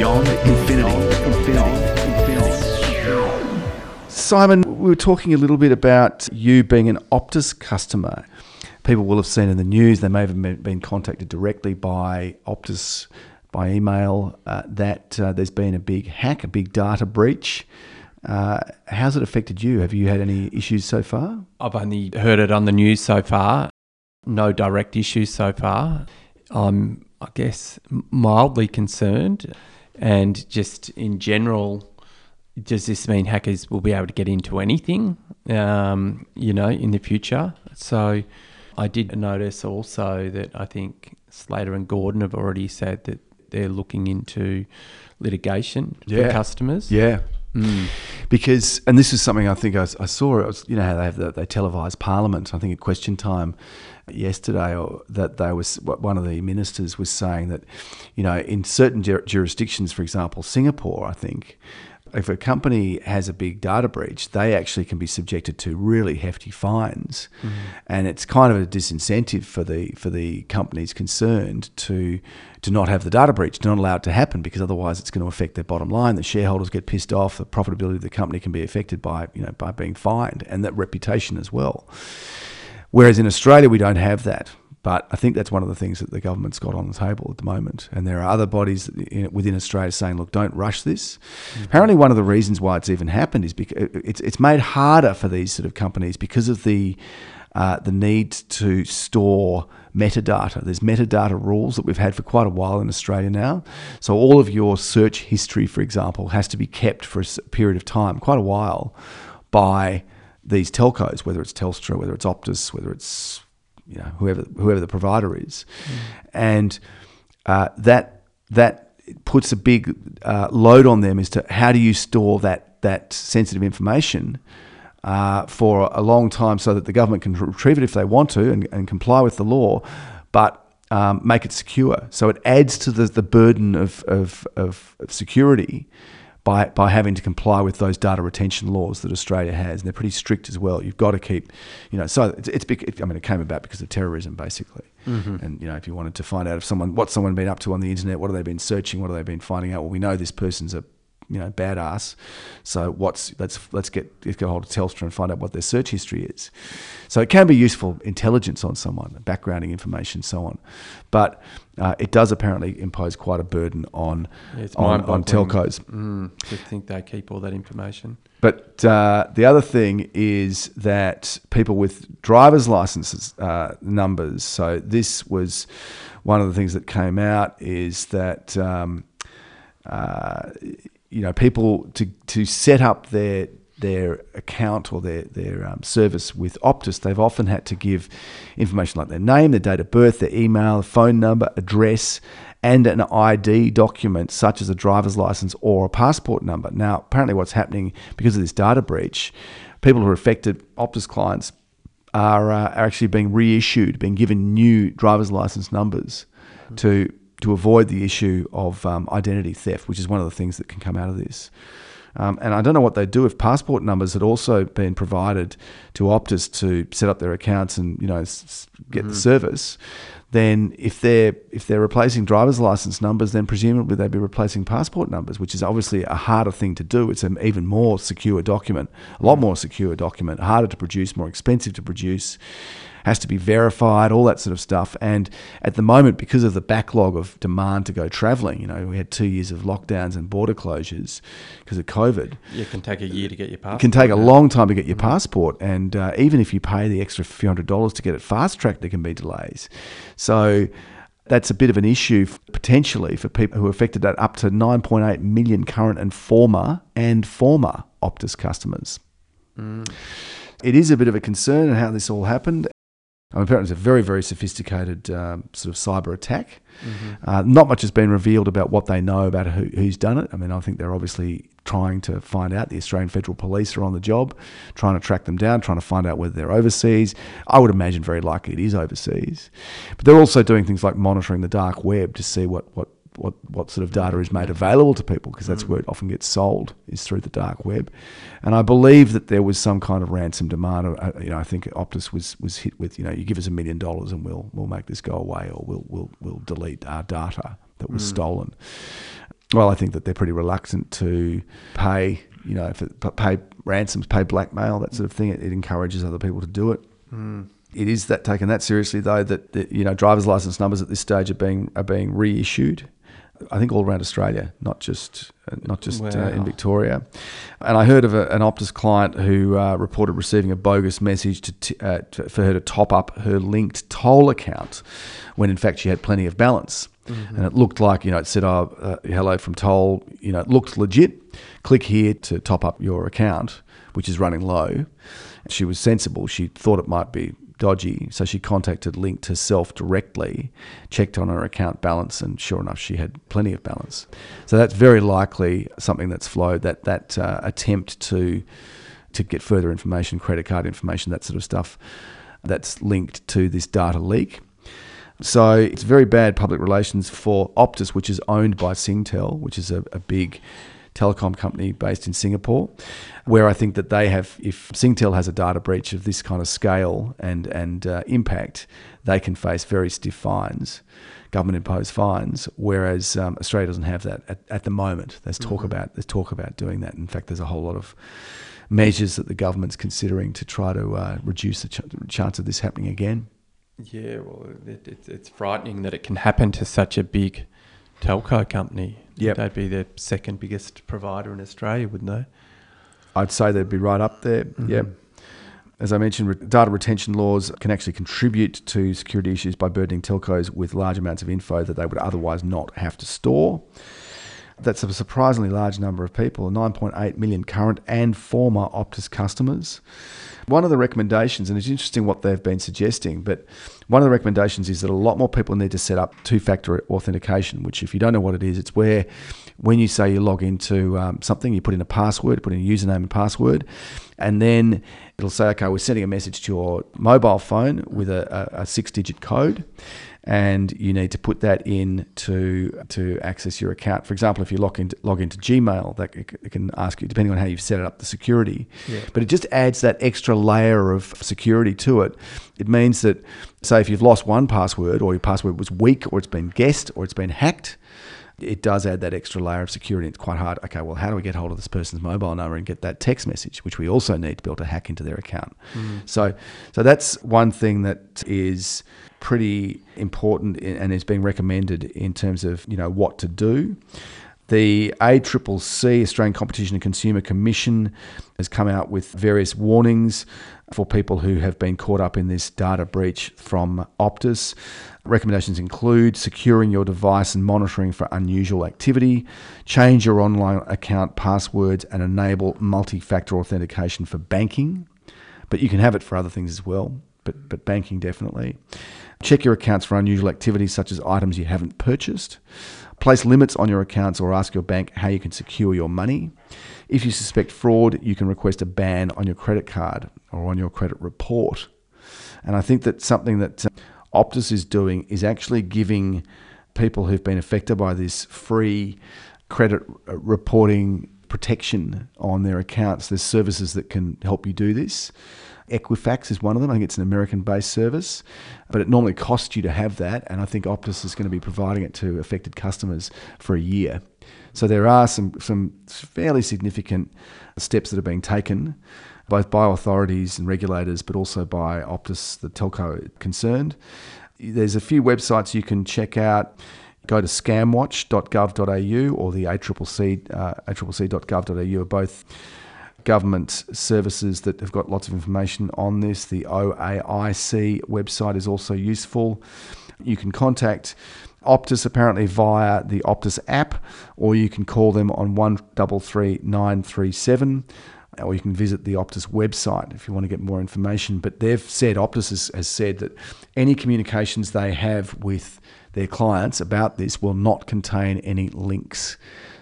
Beyond Infinity. Simon, we were talking a little bit about you being an Optus customer. People will have seen in the news, they may have been- been contacted directly by Optus by email uh, that uh, there's been a big hack, a big data breach. Uh, how's it affected you? Have you had any issues so far? I've only heard it on the news so far. No direct issues so far. I'm, I guess, mildly concerned. And just in general, does this mean hackers will be able to get into anything, um, you know, in the future? So I did notice also that I think Slater and Gordon have already said that they're looking into litigation Yeah. for customers. Yeah. Mm. Because, and this is something I think I, I saw. It was, you know how they have the, they televise Parliament. I think at Question Time yesterday, or that they was one of the ministers was saying that, you know, in certain jurisdictions, for example, Singapore, I think, if a company has a big data breach, they actually can be subjected to really hefty fines, mm-hmm. and it's kind of a disincentive for the for the companies concerned to to not have the data breach, to not allow it to happen, because otherwise it's going to affect their bottom line. The shareholders get pissed off. The profitability of the company can be affected by you know by being fined, and that reputation as well. Whereas in Australia, we don't have that. But I think that's one of the things that the government's got on the table at the moment. And there are other bodies in, within Australia saying, look, don't rush this. Apparently, one of the reasons why it's even happened is because it's, it's made harder for these sort of companies because of the, uh, the need to store metadata. There's metadata rules that we've had for quite a while in Australia now. So all of your search history, for example, has to be kept for a period of time, quite a while, by these telcos, whether it's Telstra, whether it's Optus, whether it's you know whoever whoever the provider is, and uh, that that puts a big uh, load on them as to how do you store that that sensitive information uh, for a long time so that the government can retrieve it if they want to and, and comply with the law, but um, make it secure. So it adds to the, the burden of, of, of security by, by having to comply with those data retention laws that Australia has. And they're pretty strict as well. You've got to keep, you know, so it's, it's bec- I mean, it came about because of terrorism, basically. Mm-hmm. And, you know, if you wanted to find out if someone, what someone been up to on the internet, what have they been searching, what have they been finding out? Well, we know this person's a, you know, badass. So what's let's let's get let's get a hold of Telstra and find out what their search history is. So it can be useful intelligence on someone, backgrounding information, so on. But uh, it does apparently impose quite a burden on Yeah, on, on telcos. Mm, to think they keep all that information. But uh, the other thing is that people with driver's licenses uh, numbers. So this was one of the things that came out is that um, uh, you know people to to set up their their account or their their um, service with Optus, they've often had to give information like their name, their date of birth, their email, phone number, address, and an ID document such as a driver's license or a passport number. Now, apparently, what's happening because of this data breach, people who are affected, Optus clients, are, uh, are actually being reissued, being given new driver's license numbers to to avoid the issue of um, identity theft, which is one of the things that can come out of this. Um, and I don't know what they do if passport numbers had also been provided to Optus to set up their accounts and you know s- get the service. Then, if they're if they're replacing driver's license numbers, then presumably they'd be replacing passport numbers, which is obviously a harder thing to do. It's an even more secure document, a lot more secure document, harder to produce, more expensive to produce has to be verified, all that sort of stuff. And at the moment, because of the backlog of demand to go travelling, you know, we had two years of lockdowns and border closures because of COVID. It can take a year to get your It passport. can take a long time to get your passport, and uh, even if you pay the extra few hundred dollars to get it fast tracked, there can be delays. So that's a bit of an issue potentially for people who are affected at up to 9.8 million current and former and former Optus customers. Mm. It is a bit of a concern how this all happened. I mean, apparently, it's a very, very sophisticated um, sort of cyber attack. Uh, not much has been revealed about what they know about who, who's done it. I mean, I think they're obviously trying to find out. The Australian Federal Police are on the job, trying to track them down, trying to find out whether they're overseas. I would imagine very likely it is overseas. But they're also doing things like monitoring the dark web to see what, what, what, what sort of data is made available to people because that's mm. where it often gets sold is through the dark web. And I believe that there was some kind of ransom demand. Uh, uh, You know, I think Optus was was hit with you know you give us a million dollars and we'll we'll make this go away or we'll we'll we'll delete our data that was mm. stolen. Well, I think that they're pretty reluctant to pay, you know, for, pay ransoms, pay blackmail, that sort of thing. It, it encourages other people to do it. Mm. It is that taken that seriously though that, that you know driver's license numbers at this stage are being are being reissued. I think all around Australia, not just uh, not just uh, in Victoria. And I heard of a, an Optus client who uh, reported receiving a bogus message to, t- uh, to for her to top up her Linkt toll account, when in fact she had plenty of balance. And it looked like you know it said, "Oh, uh, hello from Toll." You know, it looked legit. Click here to top up your account, which is running low. She was sensible. She thought it might be dodgy, so she contacted Linkt herself directly, checked on her account balance, and sure enough, she had plenty of balance. So that's very likely something that's flowed. That that uh, attempt to to get further information, credit card information, that sort of stuff, that's linked to this data leak. So it's very bad public relations for Optus, which is owned by Singtel, which is a, a big telecom company based in Singapore, where I think that they have, if Singtel has a data breach of this kind of scale and and uh, impact, they can face very stiff fines, government imposed fines. Whereas um, Australia doesn't have that at, at the moment. There's talk about there's talk about doing that. In fact, there's a whole lot of measures that the government's considering to try to uh, reduce the ch- chance of this happening again. Yeah, well, it, it, it's frightening that it can happen to such a big telco company. Yep. They'd be the second biggest provider in Australia, wouldn't they? I'd say they'd be right up there. Mm-hmm. Yeah. As I mentioned, data retention laws can actually contribute to security issues by burdening telcos with large amounts of info that they would otherwise not have to store. That's a surprisingly large number of people 9.8 million current and former Optus customers. One of the recommendations, and it's interesting what they've been suggesting, but one of the recommendations is that a lot more people need to set up two factor authentication, which, if you don't know what it is, it's where when you say you log into um, something, you put in a password, put in a username and password, and then it'll say, okay, we're sending a message to your mobile phone with a, a, a six digit code and you need to put that in to to access your account. For example, if you log into log into Gmail, that it can ask you depending on how you've set it up the security. Yeah. But it just adds that extra layer of security to it. It means that say if you've lost one password or your password was weak or it's been guessed or it's been hacked, it does add that extra layer of security. It's quite hard. Okay, well, how do we get hold of this person's mobile number and get that text message, which we also need to be able to hack into their account? Mm. So, so that's one thing that is pretty important and is being recommended in terms of you know what to do. The ACCC, Australian Competition and Consumer Commission, has come out with various warnings for people who have been caught up in this data breach from Optus. Recommendations include securing your device and monitoring for unusual activity, change your online account passwords, and enable multi factor authentication for banking. But you can have it for other things as well, but, but banking definitely. Check your accounts for unusual activities such as items you haven't purchased. Place limits on your accounts or ask your bank how you can secure your money. If you suspect fraud, you can request a ban on your credit card or on your credit report. And I think that something that uh, Optus is doing is actually giving people who've been affected by this free credit uh, reporting protection on their accounts. There's services that can help you do this. Equifax is one of them. I think it's an American based service, but it normally costs you to have that. And I think Optus is going to be providing it to affected customers for a year. So there are some, some fairly significant steps that are being taken, both by authorities and regulators, but also by Optus, the telco concerned. There's a few websites you can check out. Go to scamwatch.gov.au or the ACCC, uh, ACCC.gov.au are both government services that have got lots of information on this. The OAIC website is also useful. You can contact Optus apparently via the Optus app, or you can call them on 133937, or you can visit the Optus website if you want to get more information. But they've said, Optus has, has said that any communications they have with their clients about this will not contain any links.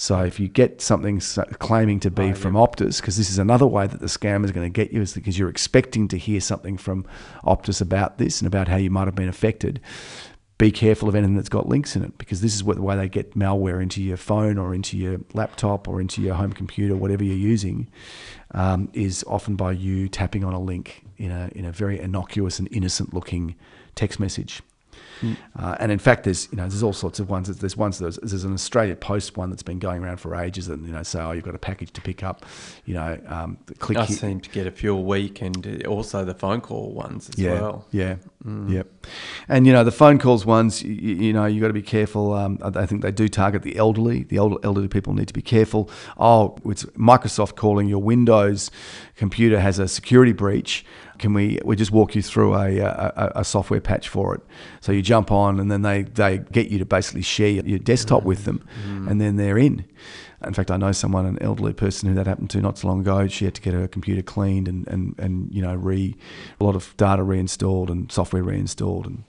So if you get something claiming to be from Optus, because this is another way that the scam is going to get you, is because you're expecting to hear something from Optus about this and about how you might have been affected. Be careful of anything that's got links in it, because this is what the way they get malware into your phone or into your laptop or into your home computer, whatever you're using, um, is often by you tapping on a link in a in a very innocuous and innocent looking text message. Uh, and in fact, there's you know there's all sorts of ones. There's ones there's, there's an Australia Post one that's been going around for ages, and you know say oh you've got a package to pick up, you know um, click I here- seem to get a few a week, and also the phone call ones as yeah, well. Yeah, yep. And you know the phone calls ones, you, you know you got to be careful. Um, I I think they do target the elderly. The elder, elderly people need to be careful. Oh, it's Microsoft calling your Windows computer has a security breach. Can we we just walk you through a, a, a software patch for it? So you jump on, and then they, they get you to basically share your desktop with them, mm. and then they're in. In fact, I know someone, an elderly person who that happened to not so long ago. She had to get her computer cleaned and, and, and you know re a lot of data reinstalled and software reinstalled and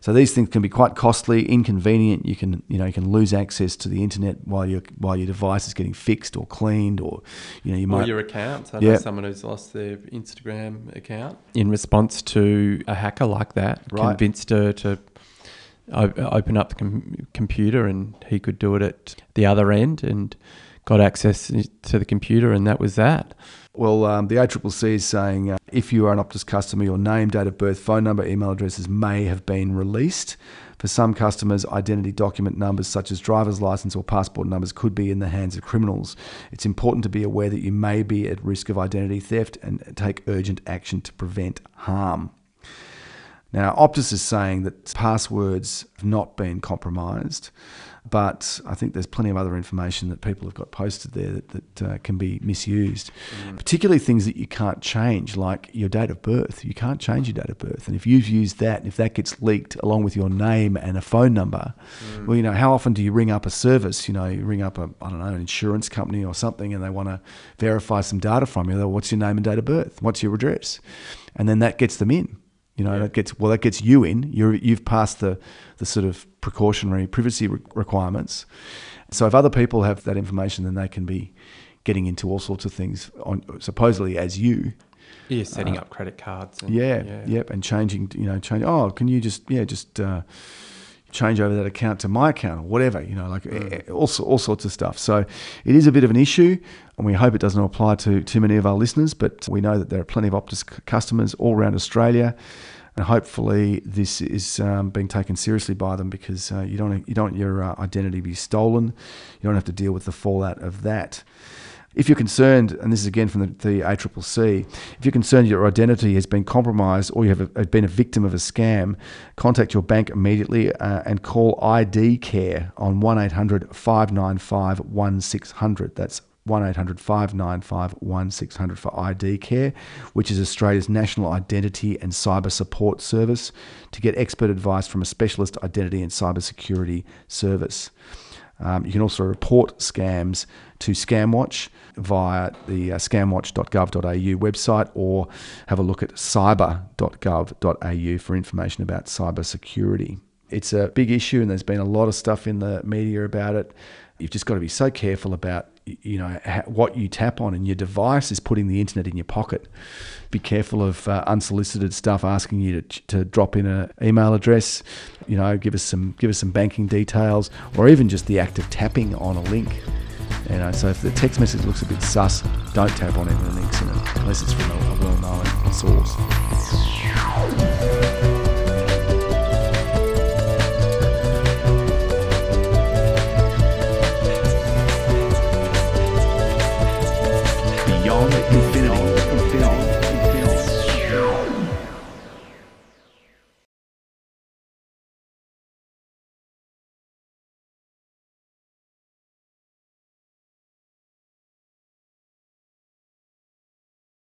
so these things can be quite costly, inconvenient. You can you know you can lose access to the internet while your while your device is getting fixed or cleaned, or you know you Or your accounts. I Yeah. know someone who's lost their Instagram account in response to a hacker like that. Right. Convinced her to open up the com- computer, and he could do it at the other end, and got access to the computer, and that was that. Well, um, the ACCC is saying uh, if you are an Optus customer, your name, date of birth, phone number, email addresses may have been released. For some customers, identity document numbers such as driver's license or passport numbers could be in the hands of criminals. It's important to be aware that you may be at risk of identity theft and take urgent action to prevent harm. Now, Optus is saying that passwords have not been compromised, but I think there's plenty of other information that people have got posted there that, that uh, can be misused, particularly things that you can't change, like your date of birth. You can't change your date of birth. And if you've used that, and if that gets leaked along with your name and a phone number, well, you know, how often do you ring up a service? You know, you ring up a, I don't know, an insurance company or something, and they want to verify some data from you. What's your name and date of birth? What's your address? And then that gets them in. You know, that gets well, that gets you in. You're you've passed the the sort of precautionary privacy re- requirements. So if other people have that information, then they can be getting into all sorts of things on supposedly as you. Yeah, setting up credit cards. And, Uh, Yeah, yep, and changing. You know, change. Oh, can you just yeah just. Uh, change over that account to my account or whatever, you know, like eh, all, all sorts of stuff. So it is a bit of an issue, and we hope it doesn't apply to too many of our listeners, but we know that there are plenty of Optus customers all around Australia. And hopefully, this is um, being taken seriously by them because uh, you don't you don't want your uh, identity be stolen. You don't have to deal with the fallout of that. If you're concerned, and this is again from the, the ACCC, if you're concerned your identity has been compromised or you have, a, been a victim of a scam, contact your bank immediately uh, and call ID Care on 1800 595 1600. That's 1800 595 1600 for ID Care, which is Australia's national identity and cyber support service, to get expert advice from a specialist identity and cybersecurity service. Um, you can also report scams to ScamWatch via the uh, scamwatch.gov.au website or have a look at cyber.gov.au for information about cybersecurity. It's a big issue and there's been a lot of stuff in the media about it. You've just got to be so careful about you know what you tap on and your device is putting the internet in your pocket. Be careful of uh, unsolicited stuff asking you to, to drop in an email address, you know, give us some give us some banking details or even just the act of tapping on a link. You know, so if the text message looks a bit sus, don't tap on the links in it unless it's from a, a well-known source.